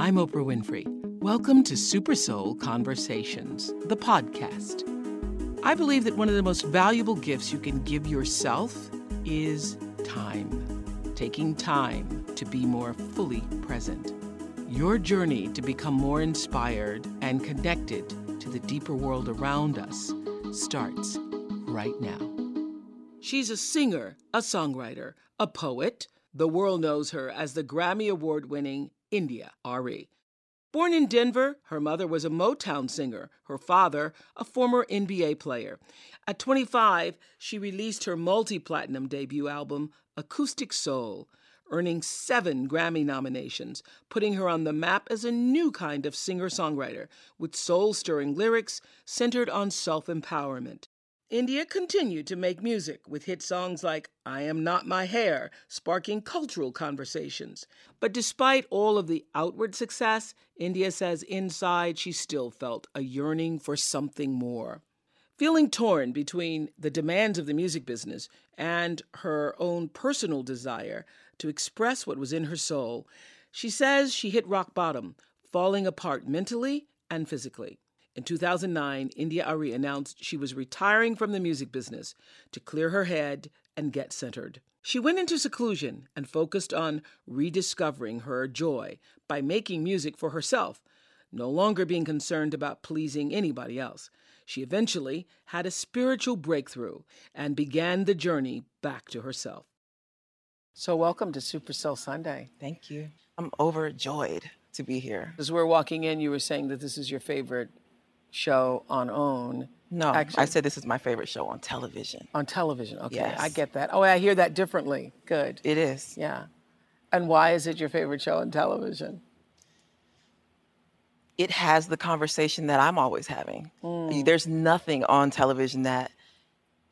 I'm Oprah Winfrey. Welcome to Super Soul Conversations, the podcast. I believe that one of the most valuable gifts you can give yourself is time. Taking time to be more fully present. Your journey to become more inspired and connected to the deeper world around us starts right now. She's a singer, a songwriter, a poet. The world knows her as the Grammy Award winning India Arie. Born in Denver, her mother was a Motown singer, her father, a former NBA player. At 25, she released her multi platinum debut album, Acoustic Soul, earning seven Grammy nominations, putting her on the map as a new kind of singer songwriter with soul stirring lyrics centered on self empowerment. India continued to make music with hit songs like I Am Not My Hair, sparking cultural conversations. But despite all of the outward success, India says inside she still felt a yearning for something more. Feeling torn between the demands of the music business and her own personal desire to express what was in her soul, she says she hit rock bottom, falling apart mentally and physically. In 2009, India Arie announced she was retiring from the music business to clear her head and get centered. She went into seclusion and focused on rediscovering her joy by making music for herself, no longer being concerned about pleasing anybody else. She eventually had a spiritual breakthrough and began the journey back to herself. So, welcome to Super Soul Sunday. Thank you. I'm overjoyed to be here. As we're walking in, you were saying that this is your favorite show on OWN. No, Actually- I said this is my favorite show on television. On television. Okay, Yes. I get that. Oh, I hear that differently. Good. It is. Yeah. And why is it your favorite show on television? It has the conversation that I'm always having. Mm. There's nothing on television that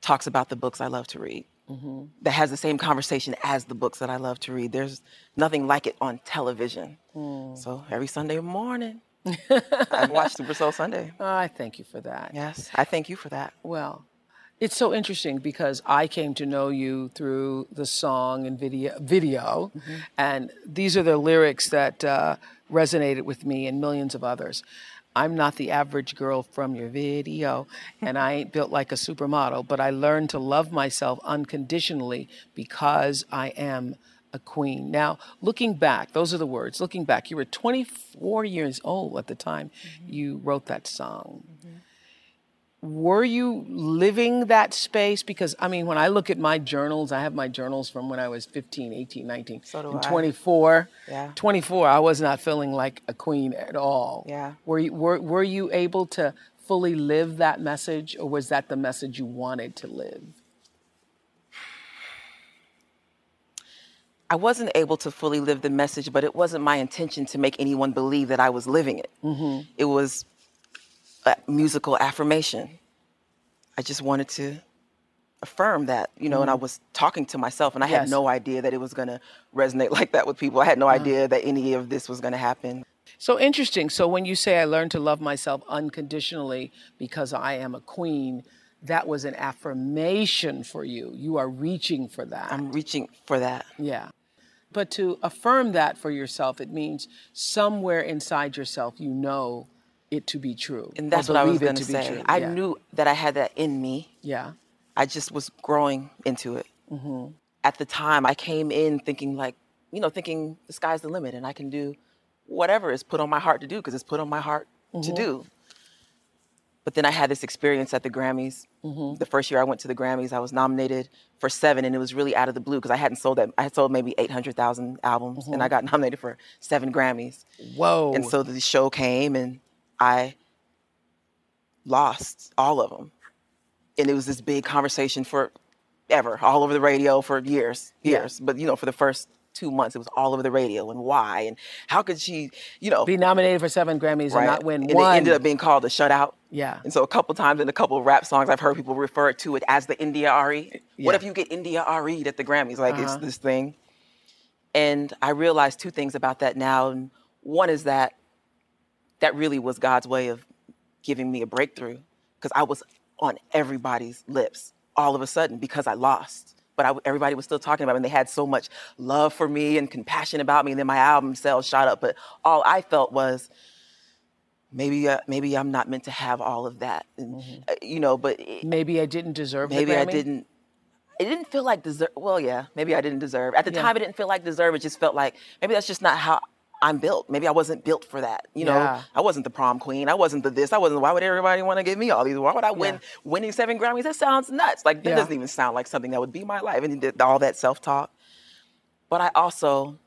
talks about the books I love to read. Mm-hmm. That has the same conversation as the books that I love to read. There's nothing like it on television. Mm. So every Sunday morning, I watch Super Soul Sunday. I thank you for that. Yes, I thank you for that. Well, it's so interesting because I came to know you through the song and video, video, and these are the lyrics that uh, resonated with me and millions of others. I'm not the average girl from your video, and I ain't built like a supermodel, but I learned to love myself unconditionally because I am a queen. Now, looking back, those are the words. Looking back, you were 24 years old at the time mm-hmm. you wrote that song mm-hmm. were you living that space because i mean when i look at my journals i have my journals from when i was 15 18 19 So and I. 24 Yeah. 24 i was not feeling like a queen at all Yeah. were you were, were you able to fully live that message or was that the message you wanted to live I wasn't able to fully live the message, but it wasn't my intention to make anyone believe that I was living it. Mm-hmm. It was a musical affirmation. I just wanted to affirm that, you know, and I mm-hmm. was talking to myself, and I Yes. had no idea that it was going to resonate like that with people. I had no mm. idea that any of this was going to happen. So interesting. So when you say I learned to love myself unconditionally because I am a queen, that was an affirmation for you. You are reaching for that. I'm reaching for that. yeah. But to affirm that for yourself, it means somewhere inside yourself you know it to be true. And that's what I was going to be say. true. I yeah. knew that I had that in me. Yeah. I just was growing into it. Mm-hmm. At the time, I came in thinking like, you know, thinking the sky's the limit and I can do whatever is put on my heart to do because it's put on my heart Mm-hmm. to do. But then I had this experience at the Grammys. Mm-hmm. The first year I went to the Grammys, I was nominated for seven, and it was really out of the blue because I hadn't sold that. I had sold maybe eight hundred thousand albums, and Mm-hmm. I got nominated for seven Grammys. Whoa. And so the show came, and I lost all of them. And it was this big conversation for ever, all over the radio for years, Yeah. years. But you know, for the first two months, it was all over the radio. And why? And how could she, you know, be nominated for seven Grammys and not win and one. it ended up being called a shutout. Yeah. And so a couple times in a couple of rap songs, I've heard people refer to it as the India Arie. What if you get India Arie at the Grammys? Like it's Uh-huh. this thing. And I realized two things about that now. And one is that that really was God's way of giving me a breakthrough because I was on everybody's lips all of a sudden because I lost. But I, everybody was still talking about me. And they had so much love for me and compassion about me. And then my album sales shot up. But all I felt was, maybe uh, maybe I'm not meant to have all of that, and, Mm-hmm. uh, you know. But it- Maybe I didn't deserve maybe I didn't. It didn't feel like deserve. Well, yeah, maybe I didn't deserve. At the Yeah. time, it didn't feel like deserve. It just felt like maybe that's just not how I'm built. Maybe I wasn't built for that. You know, Yeah. I wasn't the prom queen. I wasn't the this. I wasn't. Why would everybody want to give me all these? Why would I win Yeah. winning seven Grammys? That sounds nuts. Like that Yeah. doesn't even sound like something that would be my life. And all that self talk. But I also,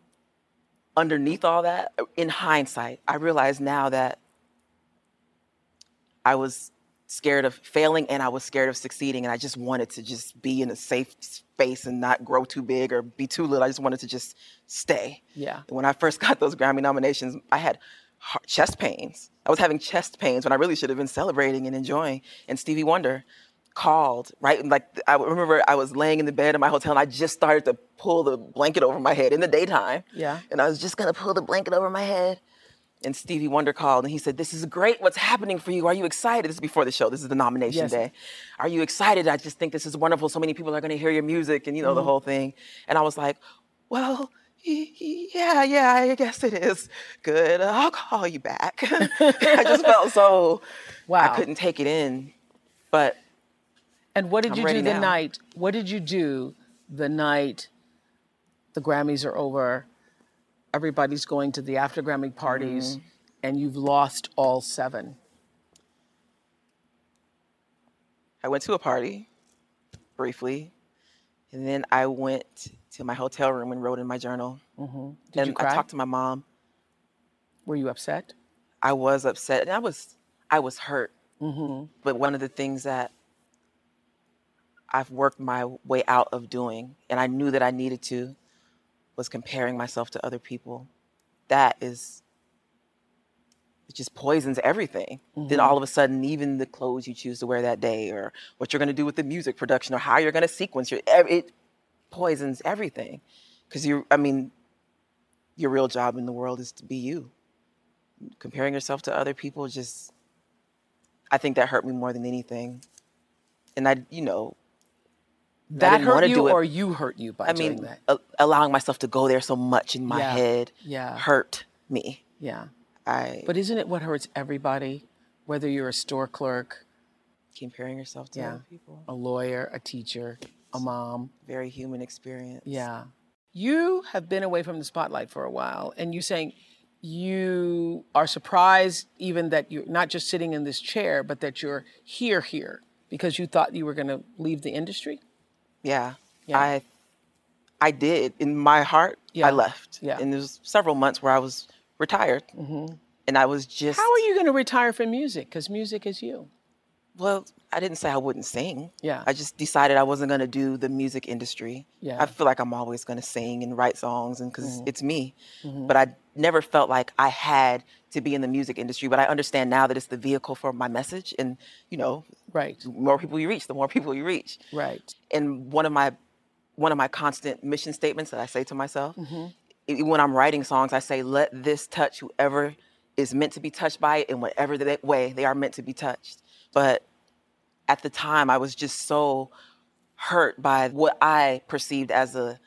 underneath all that, in hindsight, I realize now that I was scared of failing and I was scared of succeeding. And I just wanted to just be in a safe space and not grow too big or be too little. I just wanted to just stay. Yeah. When I first got those Grammy nominations, I had heart- chest pains. I was having chest pains when I really should have been celebrating and enjoying. And Stevie Wonder called, right? Like I remember I was laying in the bed in my hotel and I just started to pull the blanket over my head in the daytime. Yeah. And I was just gonna pull the blanket over my head. And Stevie Wonder called and he said, This is great. What's happening for you? Are you excited? This is before the show. This is the nomination Yes. day. Are you excited? I just think this is wonderful. So many people are going to hear your music and, you know, the mm-hmm. whole thing. And I was like, Well, yeah, yeah, I guess it is good. I'll call you back. I just felt so, Wow. I couldn't take it in. But And what did I'm you do ready the now. night? What did you do the night the Grammys are over? Everybody's going to the after Grammy parties, Mm-hmm. and you've lost all seven. I went to a party briefly. And then I went to my hotel room and wrote in my journal. Did and you cry? I talked to my mom. Were you upset? I was upset and I was I was hurt. Mm-hmm. But one of the things that I've worked my way out of doing, and I knew that I needed to, was comparing myself to other people. That is, it just poisons everything. Then mm-hmm. all of a sudden, even the clothes you choose to wear that day, or what you're going to do with the music production, or how you're going to sequence your, it poisons everything. Because you, I mean, your real job in the world is to be you. Comparing yourself to other people just I think that hurt me more than anything. And I, you know, That hurt you, or you hurt you by I doing mean, that? a- allowing myself to go there so much in my Yeah, head yeah. hurt me. Yeah. I But isn't it what hurts everybody? Whether you're a store clerk, comparing yourself to Yeah. other people. a lawyer, a teacher, a mom. Very human experience. Yeah. You have been away from the spotlight for a while, and you're saying you are surprised even that you're not just sitting in this chair, but that you're here, here, because you thought you were going to leave the industry? Yeah. Yeah. I I did. In my heart, Yeah. I left. Yeah. And there was several months where I was retired. Mm-hmm. And I was just How are you going to retire from music? Because music is you. Well, I didn't say I wouldn't sing. Yeah. I just decided I wasn't going to do the music industry. Yeah. I feel like I'm always going to sing and write songs and because Mm-hmm. it's me. But I never felt like I had to be in the music industry. But I understand now that it's the vehicle for my message. And, you know, Right. the more people you reach, the more people you reach. Right. And one of my one of my constant mission statements that I say to myself, Mm-hmm. when I'm writing songs, I say, let this touch whoever is meant to be touched by it in whatever the way they are meant to be touched. But at the time, I was just so hurt by what I perceived as a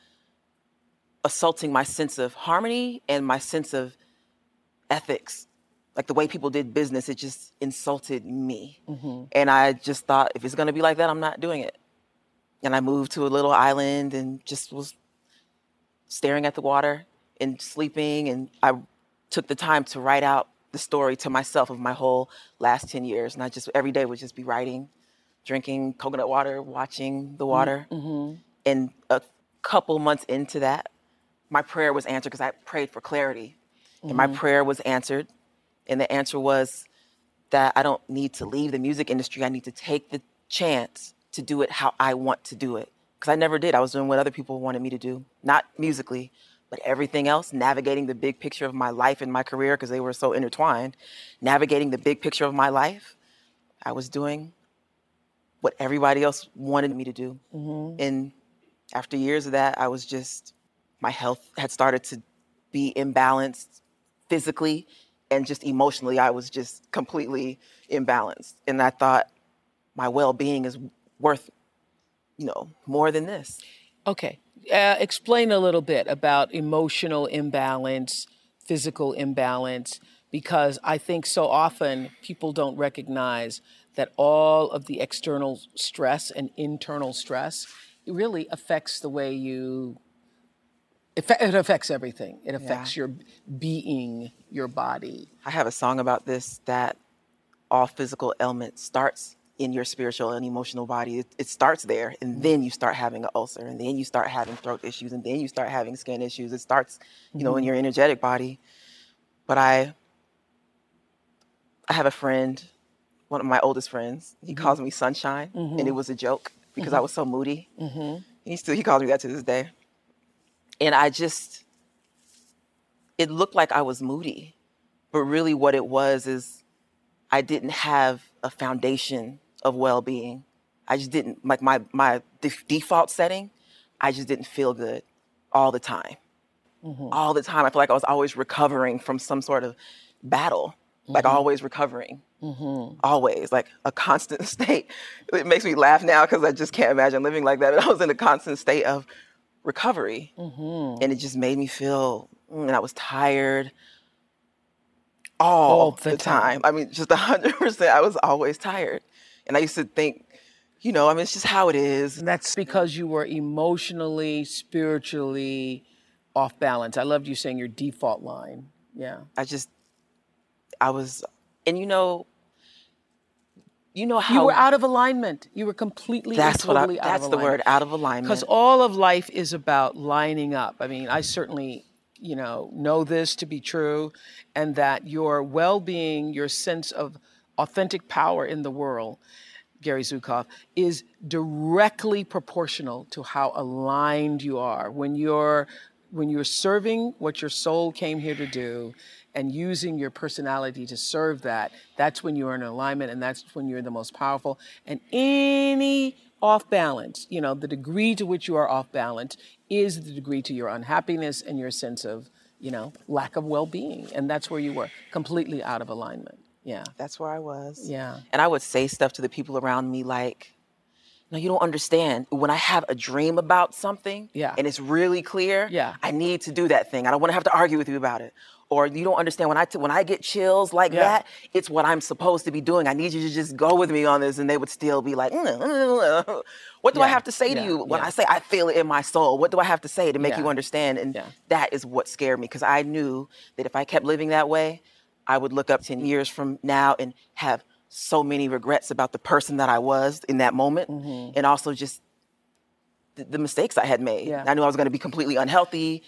assaulting my sense of harmony and my sense of ethics. Like the way people did business, it just insulted me. Mm-hmm. And I just thought, if it's gonna be like that, I'm not doing it. And I moved to a little island and just was staring at the water and sleeping. And I took the time to write out the story to myself of my whole last 10 years. And I just, every day would just be writing, drinking coconut water, watching the mm, water. Mm-hmm. And a couple months into that, my prayer was answered because I prayed for clarity. And my mm-hmm. prayer was answered. And the answer was that I don't need to leave the music industry. I need to take the chance to do it how I want to do it. Because I never did. I was doing what other people wanted me to do, not musically, but everything else, navigating the big picture of my life and my career because they were so intertwined. Navigating the big picture of my life, I was doing what everybody else wanted me to do. And after years of that, I was just, my health had started to be imbalanced physically and just emotionally. I was just completely imbalanced. And I thought my well being is worth, you know, more than this. Okay. Uh, explain a little bit about emotional imbalance, physical imbalance, because I think so often people don't recognize that all of the external stress and internal stress really affects the way you it, affects everything it affects your being your body I have a song about this that all physical ailment starts in your spiritual and emotional body. It, it starts there, and mm-hmm. then you start having an ulcer, and then you start having throat issues, and then you start having skin issues. It starts, you know, in mm-hmm. your energetic body. But I, I have a friend, one of my oldest friends. He mm-hmm. calls me Sunshine, and mm-hmm. it was a joke because I mm-hmm. was so moody. He still he calls me that to this day. And I just, it looked like I was moody, but really what it was is I didn't have a foundation of well-being. I just didn't like my my def- default setting. I just didn't feel good all the time. All the time, I feel like I was always recovering from some sort of battle, like mm-hmm. always recovering, mm-hmm. always like a constant state. It makes me laugh now because I just can't imagine living like that. But I was in a constant state of recovery, mm-hmm. and it just made me feel. mm, And I was tired all, All the the, time. time. I mean, just a hundred percent. I was always tired, and I used to think, you know, I mean, it's just how it is. and that's because you were emotionally spiritually off balance i loved you saying your default line yeah I just, I was, and you know, you know how you were out of alignment. You were completely That's what I, totally that's the word, out of alignment. because all of life is about lining up. I mean i certainly you know know this to be true and that your well-being your sense of authentic power in the world Gary Zukav is directly proportional to how aligned you are. When you're when you're serving what your soul came here to do and using your personality to serve that that's when you're in alignment and that's when you're the most powerful and any off balance you know the degree to which you are off balance is the degree to your unhappiness and your sense of you know lack of well-being and that's where you were completely out of alignment yeah that's where I was. yeah And I would say stuff to the people around me like, no, you don't understand. When I have a dream about something Yeah. and it's really clear, Yeah. I need to do that thing. I don't want to have to argue with you about it. Or you don't understand when I t- when I get chills like Yeah. that, it's what I'm supposed to be doing. I need you to just go with me on this, and they would still be like, "Mm, mm, mm, what do I have to say to Yeah. you when Yeah. I say I feel it in my soul? What do I have to say to make Yeah. you understand? And Yeah. that is what scared me because I knew that if I kept living that way, I would look up 10 years from now and have so many regrets about the person that I was in that moment and also just the, the mistakes I had made. Yeah. I knew I was going to be completely unhealthy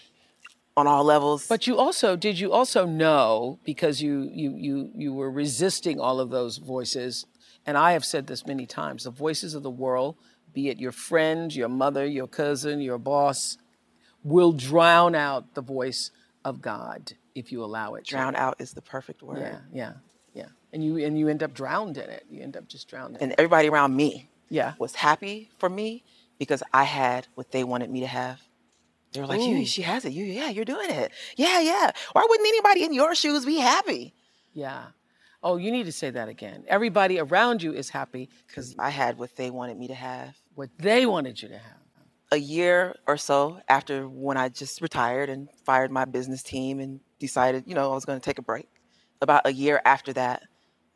on all levels. But you also did you also know because you you you you were resisting all of those voices, and I have said this many times: the voices of the world, be it your friend, your mother, your cousin, your boss, will drown out the voice of God if you allow it. drown out is the perfect word. Yeah, yeah, yeah. And you and you end up drowned in it. You end up just drowned in it. And everybody around me Yeah. was happy for me because I had what they wanted me to have. They were like, Ooh. you, she has it. You, yeah, you're doing it. Yeah, yeah. Why wouldn't anybody in your shoes be happy? Yeah. Oh, you need to say that again. Everybody around you is happy Because I had what they wanted me to have. what they wanted you to have. a year or so after when I just retired and fired my business team and decided, you know, I was going to take a break. About a year after that,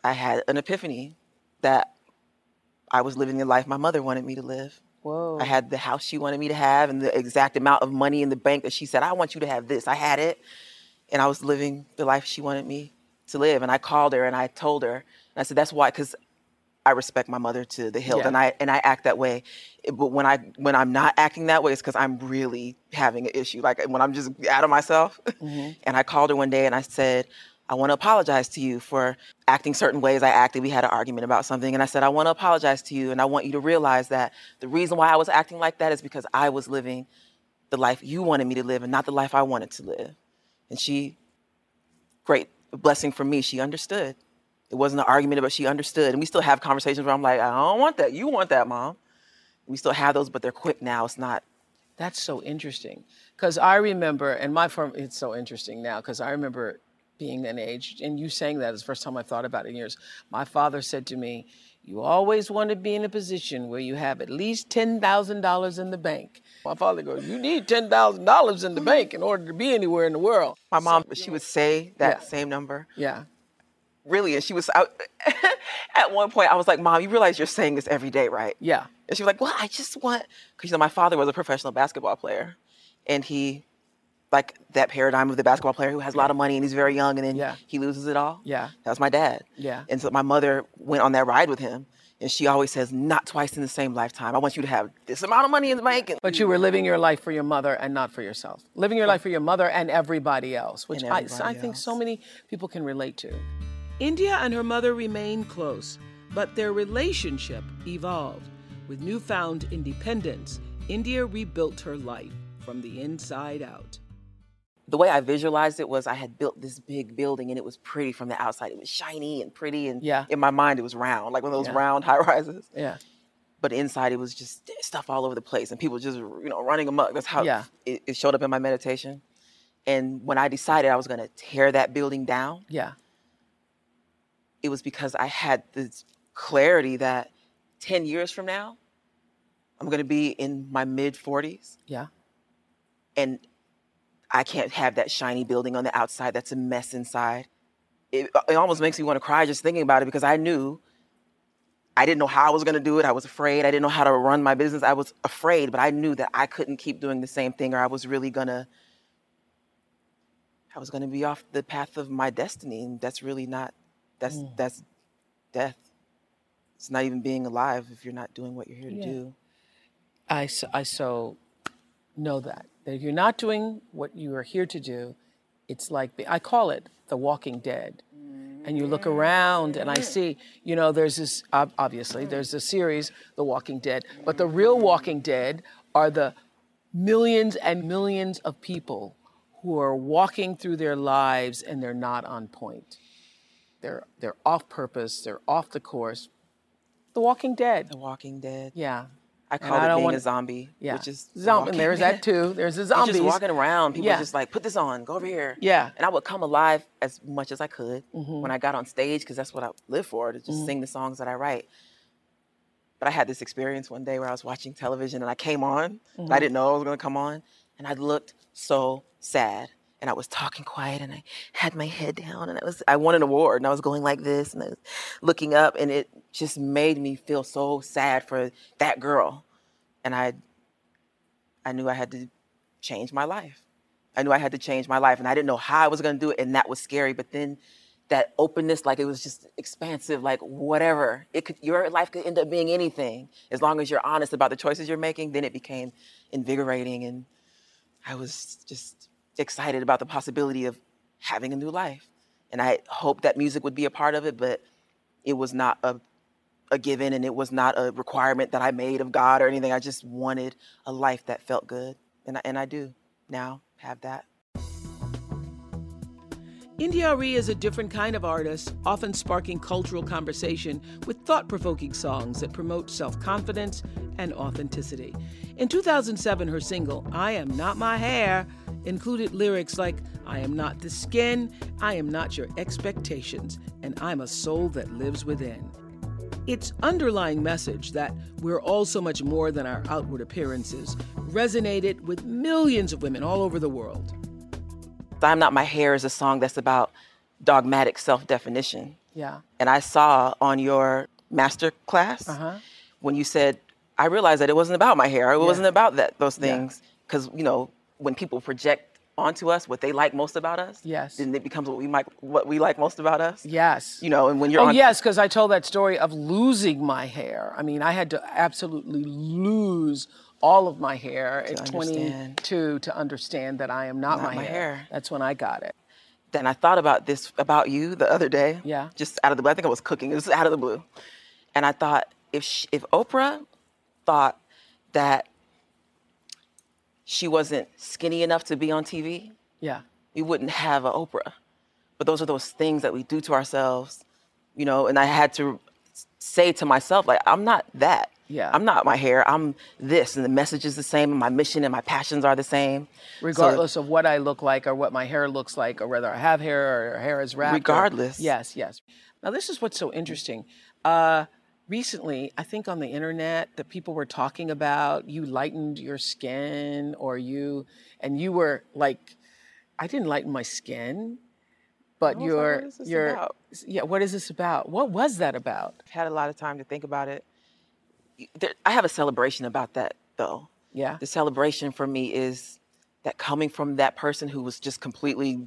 I had an epiphany that I was living the life my mother wanted me to live. Whoa. I had the house she wanted me to have and the exact amount of money in the bank that she said, I want you to have this. I had it. And I was living the life she wanted me to live. And I called her and I told her, and I said, that's why, because I respect my mother to the hilt Yeah. and I and I act that way. Eh, but when I when I'm not acting that way, it's because I'm really having an issue. Like when I'm just out of myself. Mm-hmm. and I called her one day and I said, I want to apologize to you for acting certain ways I acted. We had an argument about something. And I said, I want to apologize to you. And I want you to realize that the reason why I was acting like that is because I was living the life you wanted me to live and not the life I wanted to live. And she, great blessing for me, she understood. It wasn't an argument, but she understood. And we still have conversations where I'm like, I don't want that. You want that, mom. We still have those, but they're quick now. It's not. That's so interesting. Because I remember, and my firm, it's so interesting now, because I remember being that age, and you saying that is the first time I've thought about it in years. My father said to me, you always want to be in a position where you have at least $10,000 in the bank. My father goes, You need $10,000 in the bank in order to be anywhere in the world. My mom, she would say that Yeah. same number. Yeah. Really, and she was out at one point. I was like, "Mom, you realize you're saying this every day, right?" Yeah. And she was like, "Well, I just want," because you know, my father was a professional basketball player, and he, like that paradigm of the basketball player who has a lot of money and he's very young, and then Yeah. he loses it all. Yeah. that was my dad. Yeah. And so my mother went on that ride with him, and she always says, "Not twice in the same lifetime. I want you to have this amount of money in the bank." But you were living your life for your mother and not for yourself. Living your life for your mother and everybody else, which And I, everybody I think so many people can relate to. India and her mother remained close, but their relationship evolved. With newfound independence, India rebuilt her life from the inside out. The way I visualized it was I had built this big building and it was pretty from the outside. It was shiny and pretty, and Yeah. in my mind it was round, like one of those Yeah. round high rises. Yeah. But inside it was just stuff all over the place and people just you know running amok. That's how Yeah. it, it showed up in my meditation. And when I decided I was going to tear that building down, Yeah. it was because I had this clarity that 10 years from now, I'm going to be in my mid 40s Yeah. and I can't have that shiny building on the outside that's a mess inside. It, uh, it almost makes me want to cry just thinking about it because I knew I didn't know how I was going to do it. I was afraid. I didn't know how to run my business. I was afraid, but I knew that I couldn't keep doing the same thing or I was really going to I was going to be off the path of my destiny and that's really not that's mm. that's death. It's not even being alive if you're not doing what you're here to do. I, so- I so know that. That if you're not doing what you are here to do, it's like, I call it the walking dead. Mm-hmm. And you look around and I see, you know, there's this, obviously, there's a series, The Walking Dead, but the real Walking Dead are the millions and millions of people who are walking through their lives and they're not on point. They're, they're off purpose, they're off the course. The Walking Dead. The Walking Dead. Yeah. I And call I it don't being want- a zombie, Yeah. which is Zom- walking and there's that too. There's the You're just walking around. People Yeah. just like put this on, go over here. Yeah. And I would come alive as much as I could Mm-hmm. when I got on stage because that's what I live for to just sing the songs that I write. But I had this experience one day where I was watching television and I came on. Mm-hmm. I didn't know I was going to come on, and I looked so sad. And I was talking quiet, and I had my head down, and I was I won an award, and I was going like this, and I was looking up, and it just made me feel so sad for that girl, and I I knew I had to change my life. I knew I had to change my life, and I didn't know how I was going to do it, and that was scary. But then that openness, like it was just expansive, like whatever it could, your life could end up being anything as long as you're honest about the choices you're making. Then it became invigorating, and I was just excited about the possibility of having a new life. And I hoped that music would be a part of it, but it was not a a given and it was not a requirement that I made of God or anything. I just wanted a life that felt good. And I, and I do now have that. Arie is a different kind of artist, often sparking cultural conversation with thought provoking songs that promote self confidence and authenticity. In 2007, her single, I Am Not My Hair, included lyrics like, I am not the skin, I am not your expectations, and I'm a soul that lives within. Its underlying message that we're all so much more than our outward appearances resonated with millions of women all over the world. I'm Not My Hair is a song that's about dogmatic self definition. Yeah. And I saw on your master class Uh-huh. when you said, I realized that it wasn't about my hair. It wasn't about that those things. Because, you know, when people project onto us what they like most about us, Yes. then it becomes what we might what we like most about us. Yes. You know, and when you're Oh on yes, because I told that story of losing my hair. I mean, I had to absolutely lose all of my hair at understand. 22 to understand that I am not, Not my, my hair. hair. That's when I got it. then I thought about this about you the other day. Yeah. Just out of the blue. I think I was cooking. It was out of the blue, and I thought if she, if Oprah thought that she wasn't skinny enough to be on TV, Yeah. we wouldn't have an Oprah. But those are those things that we do to ourselves, you know. And I had to say to myself, like, I'm not that. Yeah. I'm not my hair. I'm this, and the message is the same, and my mission and my passions are the same. So- Regardless of what I look like or what my hair looks like or whether I have hair or hair is wrapped. or- Regardless. yes, yes. Now this is what's so interesting. Uh, recently, I think on the internet, that people were talking about you lightened your skin or you, and you were like, I didn't lighten my skin, but was like, you're, what is this you're, about? yeah, what is this about? What was that about? I've had a lot of time to think about it. There, I have a celebration about that though. Yeah. The celebration for me is that coming from that person who was just completely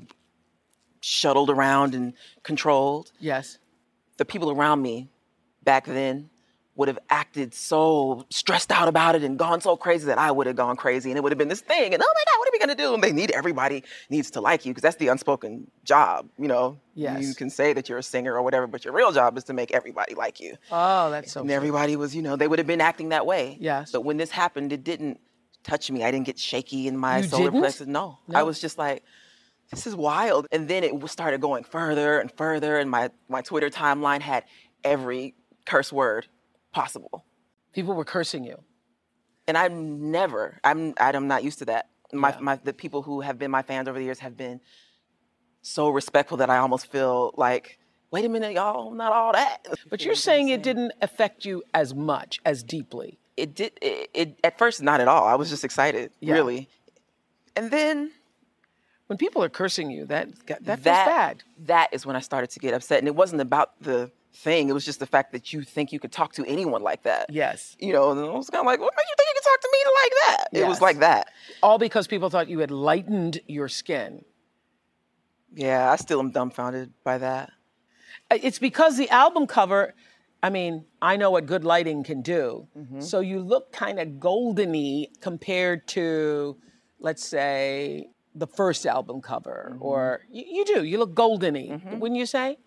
shuttled around and controlled, Yes. the people around me back then would have acted so stressed out about it and gone so crazy that I would have gone crazy and it would have been this thing and oh my god what are we going to do and they need everybody needs to like you because that's the unspoken job you know yes. you can say that you're a singer or whatever but your real job is to make everybody like you Oh, that's so and true. everybody was you know they would have been acting that way Yes. but when this happened it didn't touch me I didn't get shaky in my You solar didn't? plexus no. No. I was just like this is wild. And then it started going further and further, and my, my Twitter timeline had every curse word possible. People were cursing you. And I'm never, I'm, I'm not used to that. My, Yeah. my, the people who have been my fans over the years have been so respectful that I almost feel like, wait a minute, y'all, not all that. But you're saying it didn't affect you as much, as deeply. It did, it, it at first, not at all. I was just excited, Yeah. really. And then When people are cursing you, that that feels bad. that is when I started to get upset, and it wasn't about the thing. It was just the fact that you think you could talk to anyone like that. Yes. You know, and I was kind of like, what made you think you could talk to me like that? It was like that. All because people thought you had lightened your skin. Yeah, I still am dumbfounded by that. It's because the album cover, I mean, I know what good lighting can do. Mm-hmm. So you look kind of goldeny compared to, let's say, the first album cover, Mm-hmm. or you, you do, you look goldeny, wouldn't you say?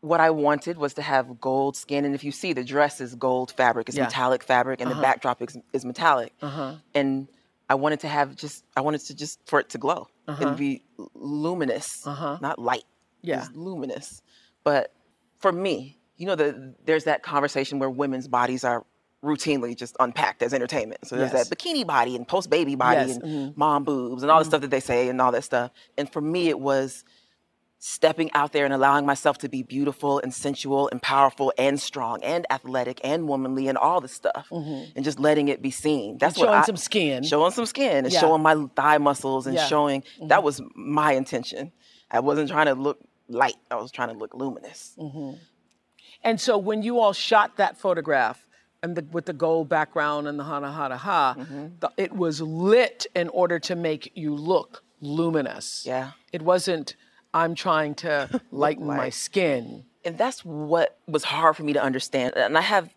What I wanted was to have gold skin, and if you see, the dress is gold fabric, it's Yeah. metallic fabric, and the backdrop is, is metallic. Uh-huh. And I wanted to have just, I wanted to just for it to glow and be luminous, Uh-huh. not light. Yeah. It's luminous. But for me, you know, the, there's that conversation where women's bodies are routinely just unpacked as entertainment. So there's Yes. that bikini body and post baby body Yes, Mm-hmm. and mom boobs and all the stuff that they say and all that stuff. And for me, it was stepping out there and allowing myself to be beautiful and sensual and powerful and strong and athletic and womanly and all the stuff and just letting it be seen. That's what Mm-hmm. showing some skin. Showing some skin and Yeah. showing my thigh muscles and Yeah. Mm-hmm. showing that was my intention. I wasn't trying to look light. I was trying to look luminous. Mm. And so when you all shot that photograph and the, with the gold background and the ha ha ha ha, Mm-hmm. the, it was lit in order to make you look luminous. Yeah. It wasn't, I'm trying to lighten my skin. and that's what was hard for me to understand and i have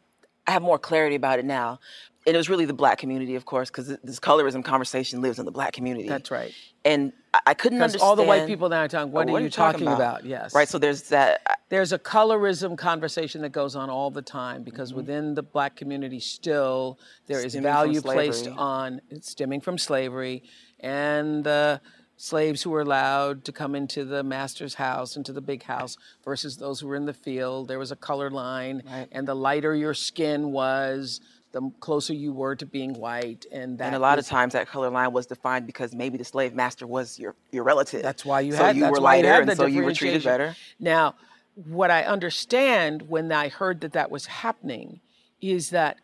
i have more clarity about it now and it was really the black community of course because this colorism conversation lives in the black community That's right. and i, couldn't understand all the white people now are talking, what Oh, are you talking about? Yes. right so there's that There's a colorism conversation that goes on all the time Mm-hmm. because within the black community still there is Stemming from value placed on it's stemming from slavery and the slaves who were allowed to come into the master's house into the big house versus those who were in the field there was a color line Right. and the lighter your skin was the closer you were to being white and that and a lot was- of times that color line was defined because maybe the slave master was your your relative That's why you so had. you that's were you lighter had and the so you were treated better Now, what I understand when I heard that that was happening is that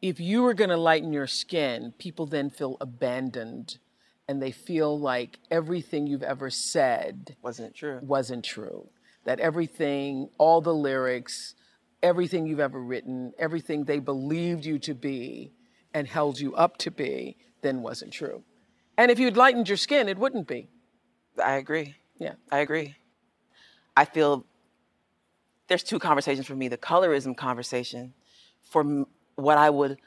if you were going to lighten your skin, people then feel abandoned, and they feel like everything you've ever said wasn't true wasn't true. That everything, all the lyrics, everything you've ever written, everything they believed you to be and held you up to be, then wasn't true. And if you'd lightened your skin, it wouldn't be. i agree Yeah. I agree. I feel there's two conversations for me the colorism conversation, for what I would,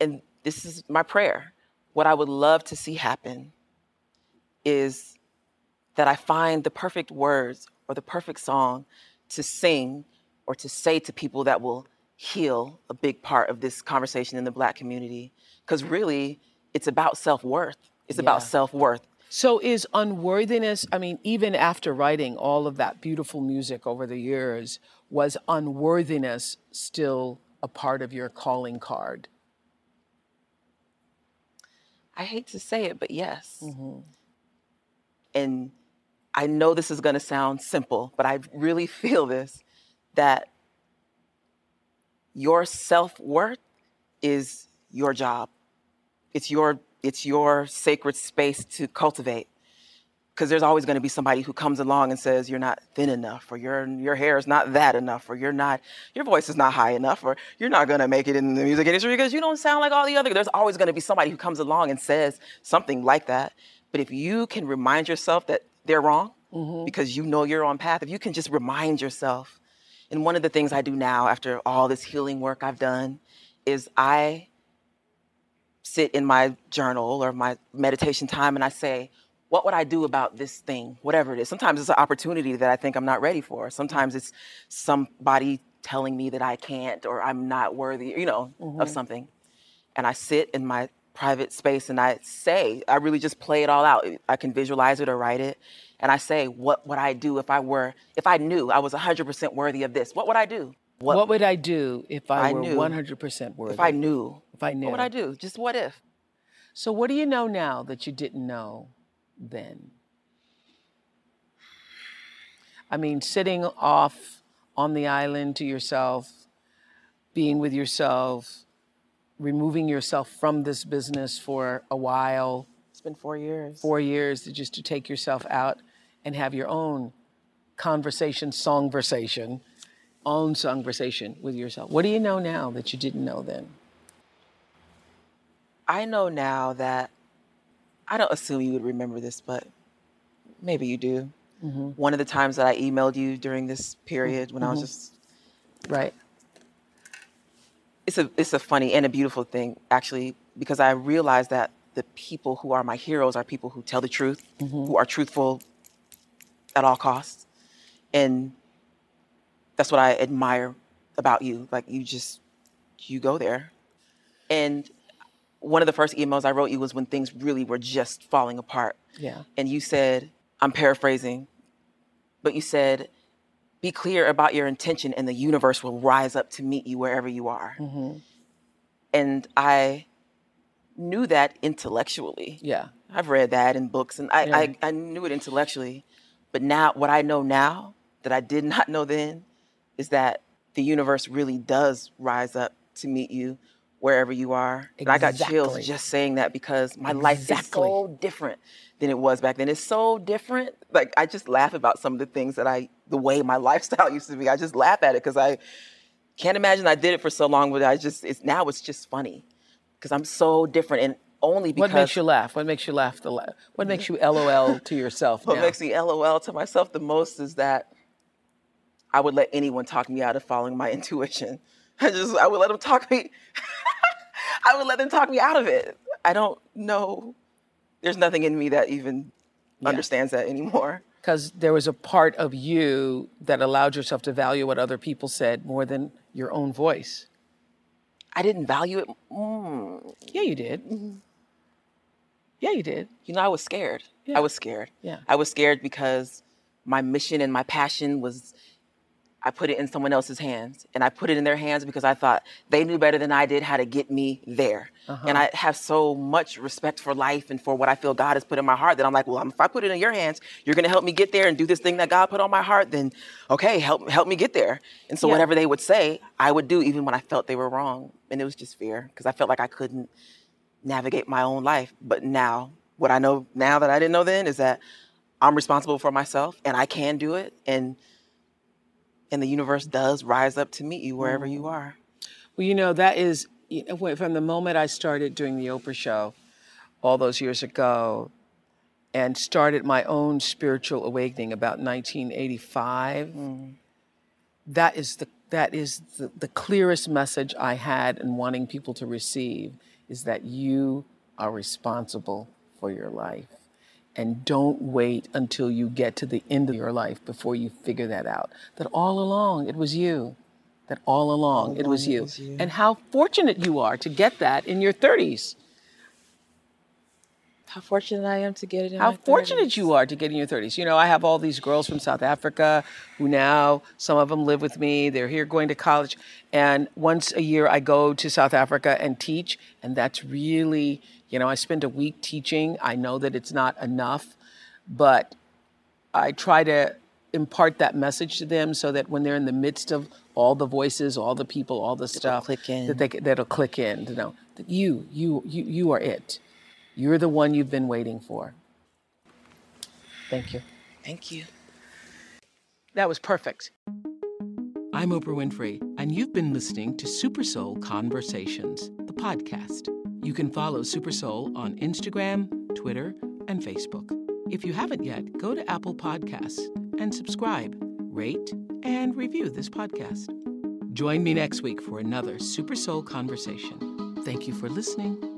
and this is my prayer, what I would love to see happen is that I find the perfect words or the perfect song to sing or to say to people that will heal a big part of this conversation in the black community. Because really, it's about self worth. It's about self worth. So is unworthiness, I mean, even after writing all of that beautiful music over the years, was unworthiness still a part of your calling card? I hate to say it, but yes. Mm-hmm. And I know this is going to sound simple, but I really feel this that your self-worth is your job. It's your it's your sacred space to cultivate. Because there's always going to be somebody who comes along and says you're not thin enough, or your your hair is not that enough, or you're not your voice is not high enough, or you're not going to make it in the music industry because you don't sound like all the other. There's always going to be somebody who comes along and says something like that. But if you can remind yourself that they're wrong Mm-hmm. because you know your own path, if you can just remind yourself, and one of the things I do now after all this healing work I've done is I sit in my journal or my meditation time and I say, what would I do about this thing, whatever it is? Sometimes it's an opportunity that I think I'm not ready for. Sometimes it's somebody telling me that I can't or I'm not worthy, you know, of mm-hmm. something. And I sit in my private space and I say, I really just play it all out. I can visualize it or write it. And I say, what would I do if I were, if I knew I was 100% worthy of this? What would I do? What, would I do if I, I were knew. 100% worthy? if I knew? If I knew. What would I do? Just what if? So, what do you know now that you didn't know then? I mean, sitting off on the island to yourself, being with yourself, removing yourself from this business for a while, It's been four years. four years, to just to take yourself out and have your own conversation, songversation, own songversation with yourself. What do you know now that you didn't know then? I know now that I don't assume you would remember this, but maybe you do. Mm-hmm. One of the times that I emailed you during this period when I was mm-hmm. just Right? it's a it's a funny and a beautiful thing actually because I realized that the people who are my heroes are people who tell the truth, mm-hmm. who are truthful at all costs, and that's what I admire about you. Like you just you go there, and one of the first emails I wrote you was when things really were just falling apart, Yeah. and you said, I'm paraphrasing, but you said, be clear about your intention and the universe will rise up to meet you wherever you are. Mm-hmm. And I knew that intellectually. Yeah. I've read that in books and I, Yeah. I, I knew it intellectually. But now, what I know now that I did not know then is that the universe really does rise up to meet you wherever you are. And I got chills just saying that because my life is so different than it was back then. It's so different. Like I just laugh about some of the things that I, the way my lifestyle used to be. I just laugh at it because I can't imagine I did it for so long, but I just, it's now it's just funny because I'm so different and only because What makes you laugh? What makes you laugh the la- What makes you LOL to yourself What now? makes me LOL to myself the most is that I would let anyone talk me out of following my intuition. I just I would let them talk me. I would let them talk me out of it. I don't know. There's nothing in me that even understands that anymore. Because there was a part of you that allowed yourself to value what other people said more than your own voice. I didn't value it. Mm. Yeah, you did. Yeah, you did. You know, I was scared. Yeah. I was scared. Yeah. I was scared because my mission and my passion was I put it in someone else's hands. And I put it in their hands because I thought they knew better than I did how to get me there. Uh-huh. And I have so much respect for life and for what I feel God has put in my heart that I'm like, well, if I put it in your hands, you're going to help me get there and do this thing that God put on my heart, then okay, help help me get there. And so Yeah. whatever they would say, I would do even when I felt they were wrong. And it was just fear because I felt like I couldn't navigate my own life. But now, what I know now that I didn't know then is that I'm responsible for myself and I can do it. And and the universe does rise up to meet you wherever you mm. are. Well, you know, that is you know, when- from the moment I started doing the Oprah show all those years ago and started my own spiritual awakening about 1985. Mm. That is the that is the, the clearest message I had in wanting people to receive is that you are responsible for your life. And don't wait until you get to the end of your life before you figure that out. That all along it was you. That all along it was it you. was you. And how fortunate you are to get that in your 30s. How fortunate I am to get it in How fortunate you are to get in your 30s. You know, I have all these girls from South Africa who now, some of them live with me. They're here going to college. And once a year, I go to South Africa and teach. And that's really, you know, I spend a week teaching. I know that it's not enough, but I try to impart that message to them so that when they're in the midst of all the voices, all the people, all the stuff, click in. that they that'll click in to know that you, you, you, you are it. You're the one you've been waiting for. Thank you. Thank you. That was perfect. I'm Oprah Winfrey, and you've been listening to Super Soul Conversations, the podcast. You can follow Super Soul on Instagram, Twitter, and Facebook. If you haven't yet, go to Apple Podcasts and subscribe, rate, and review this podcast. Join me next week for another Super Soul Conversation. Thank you for listening.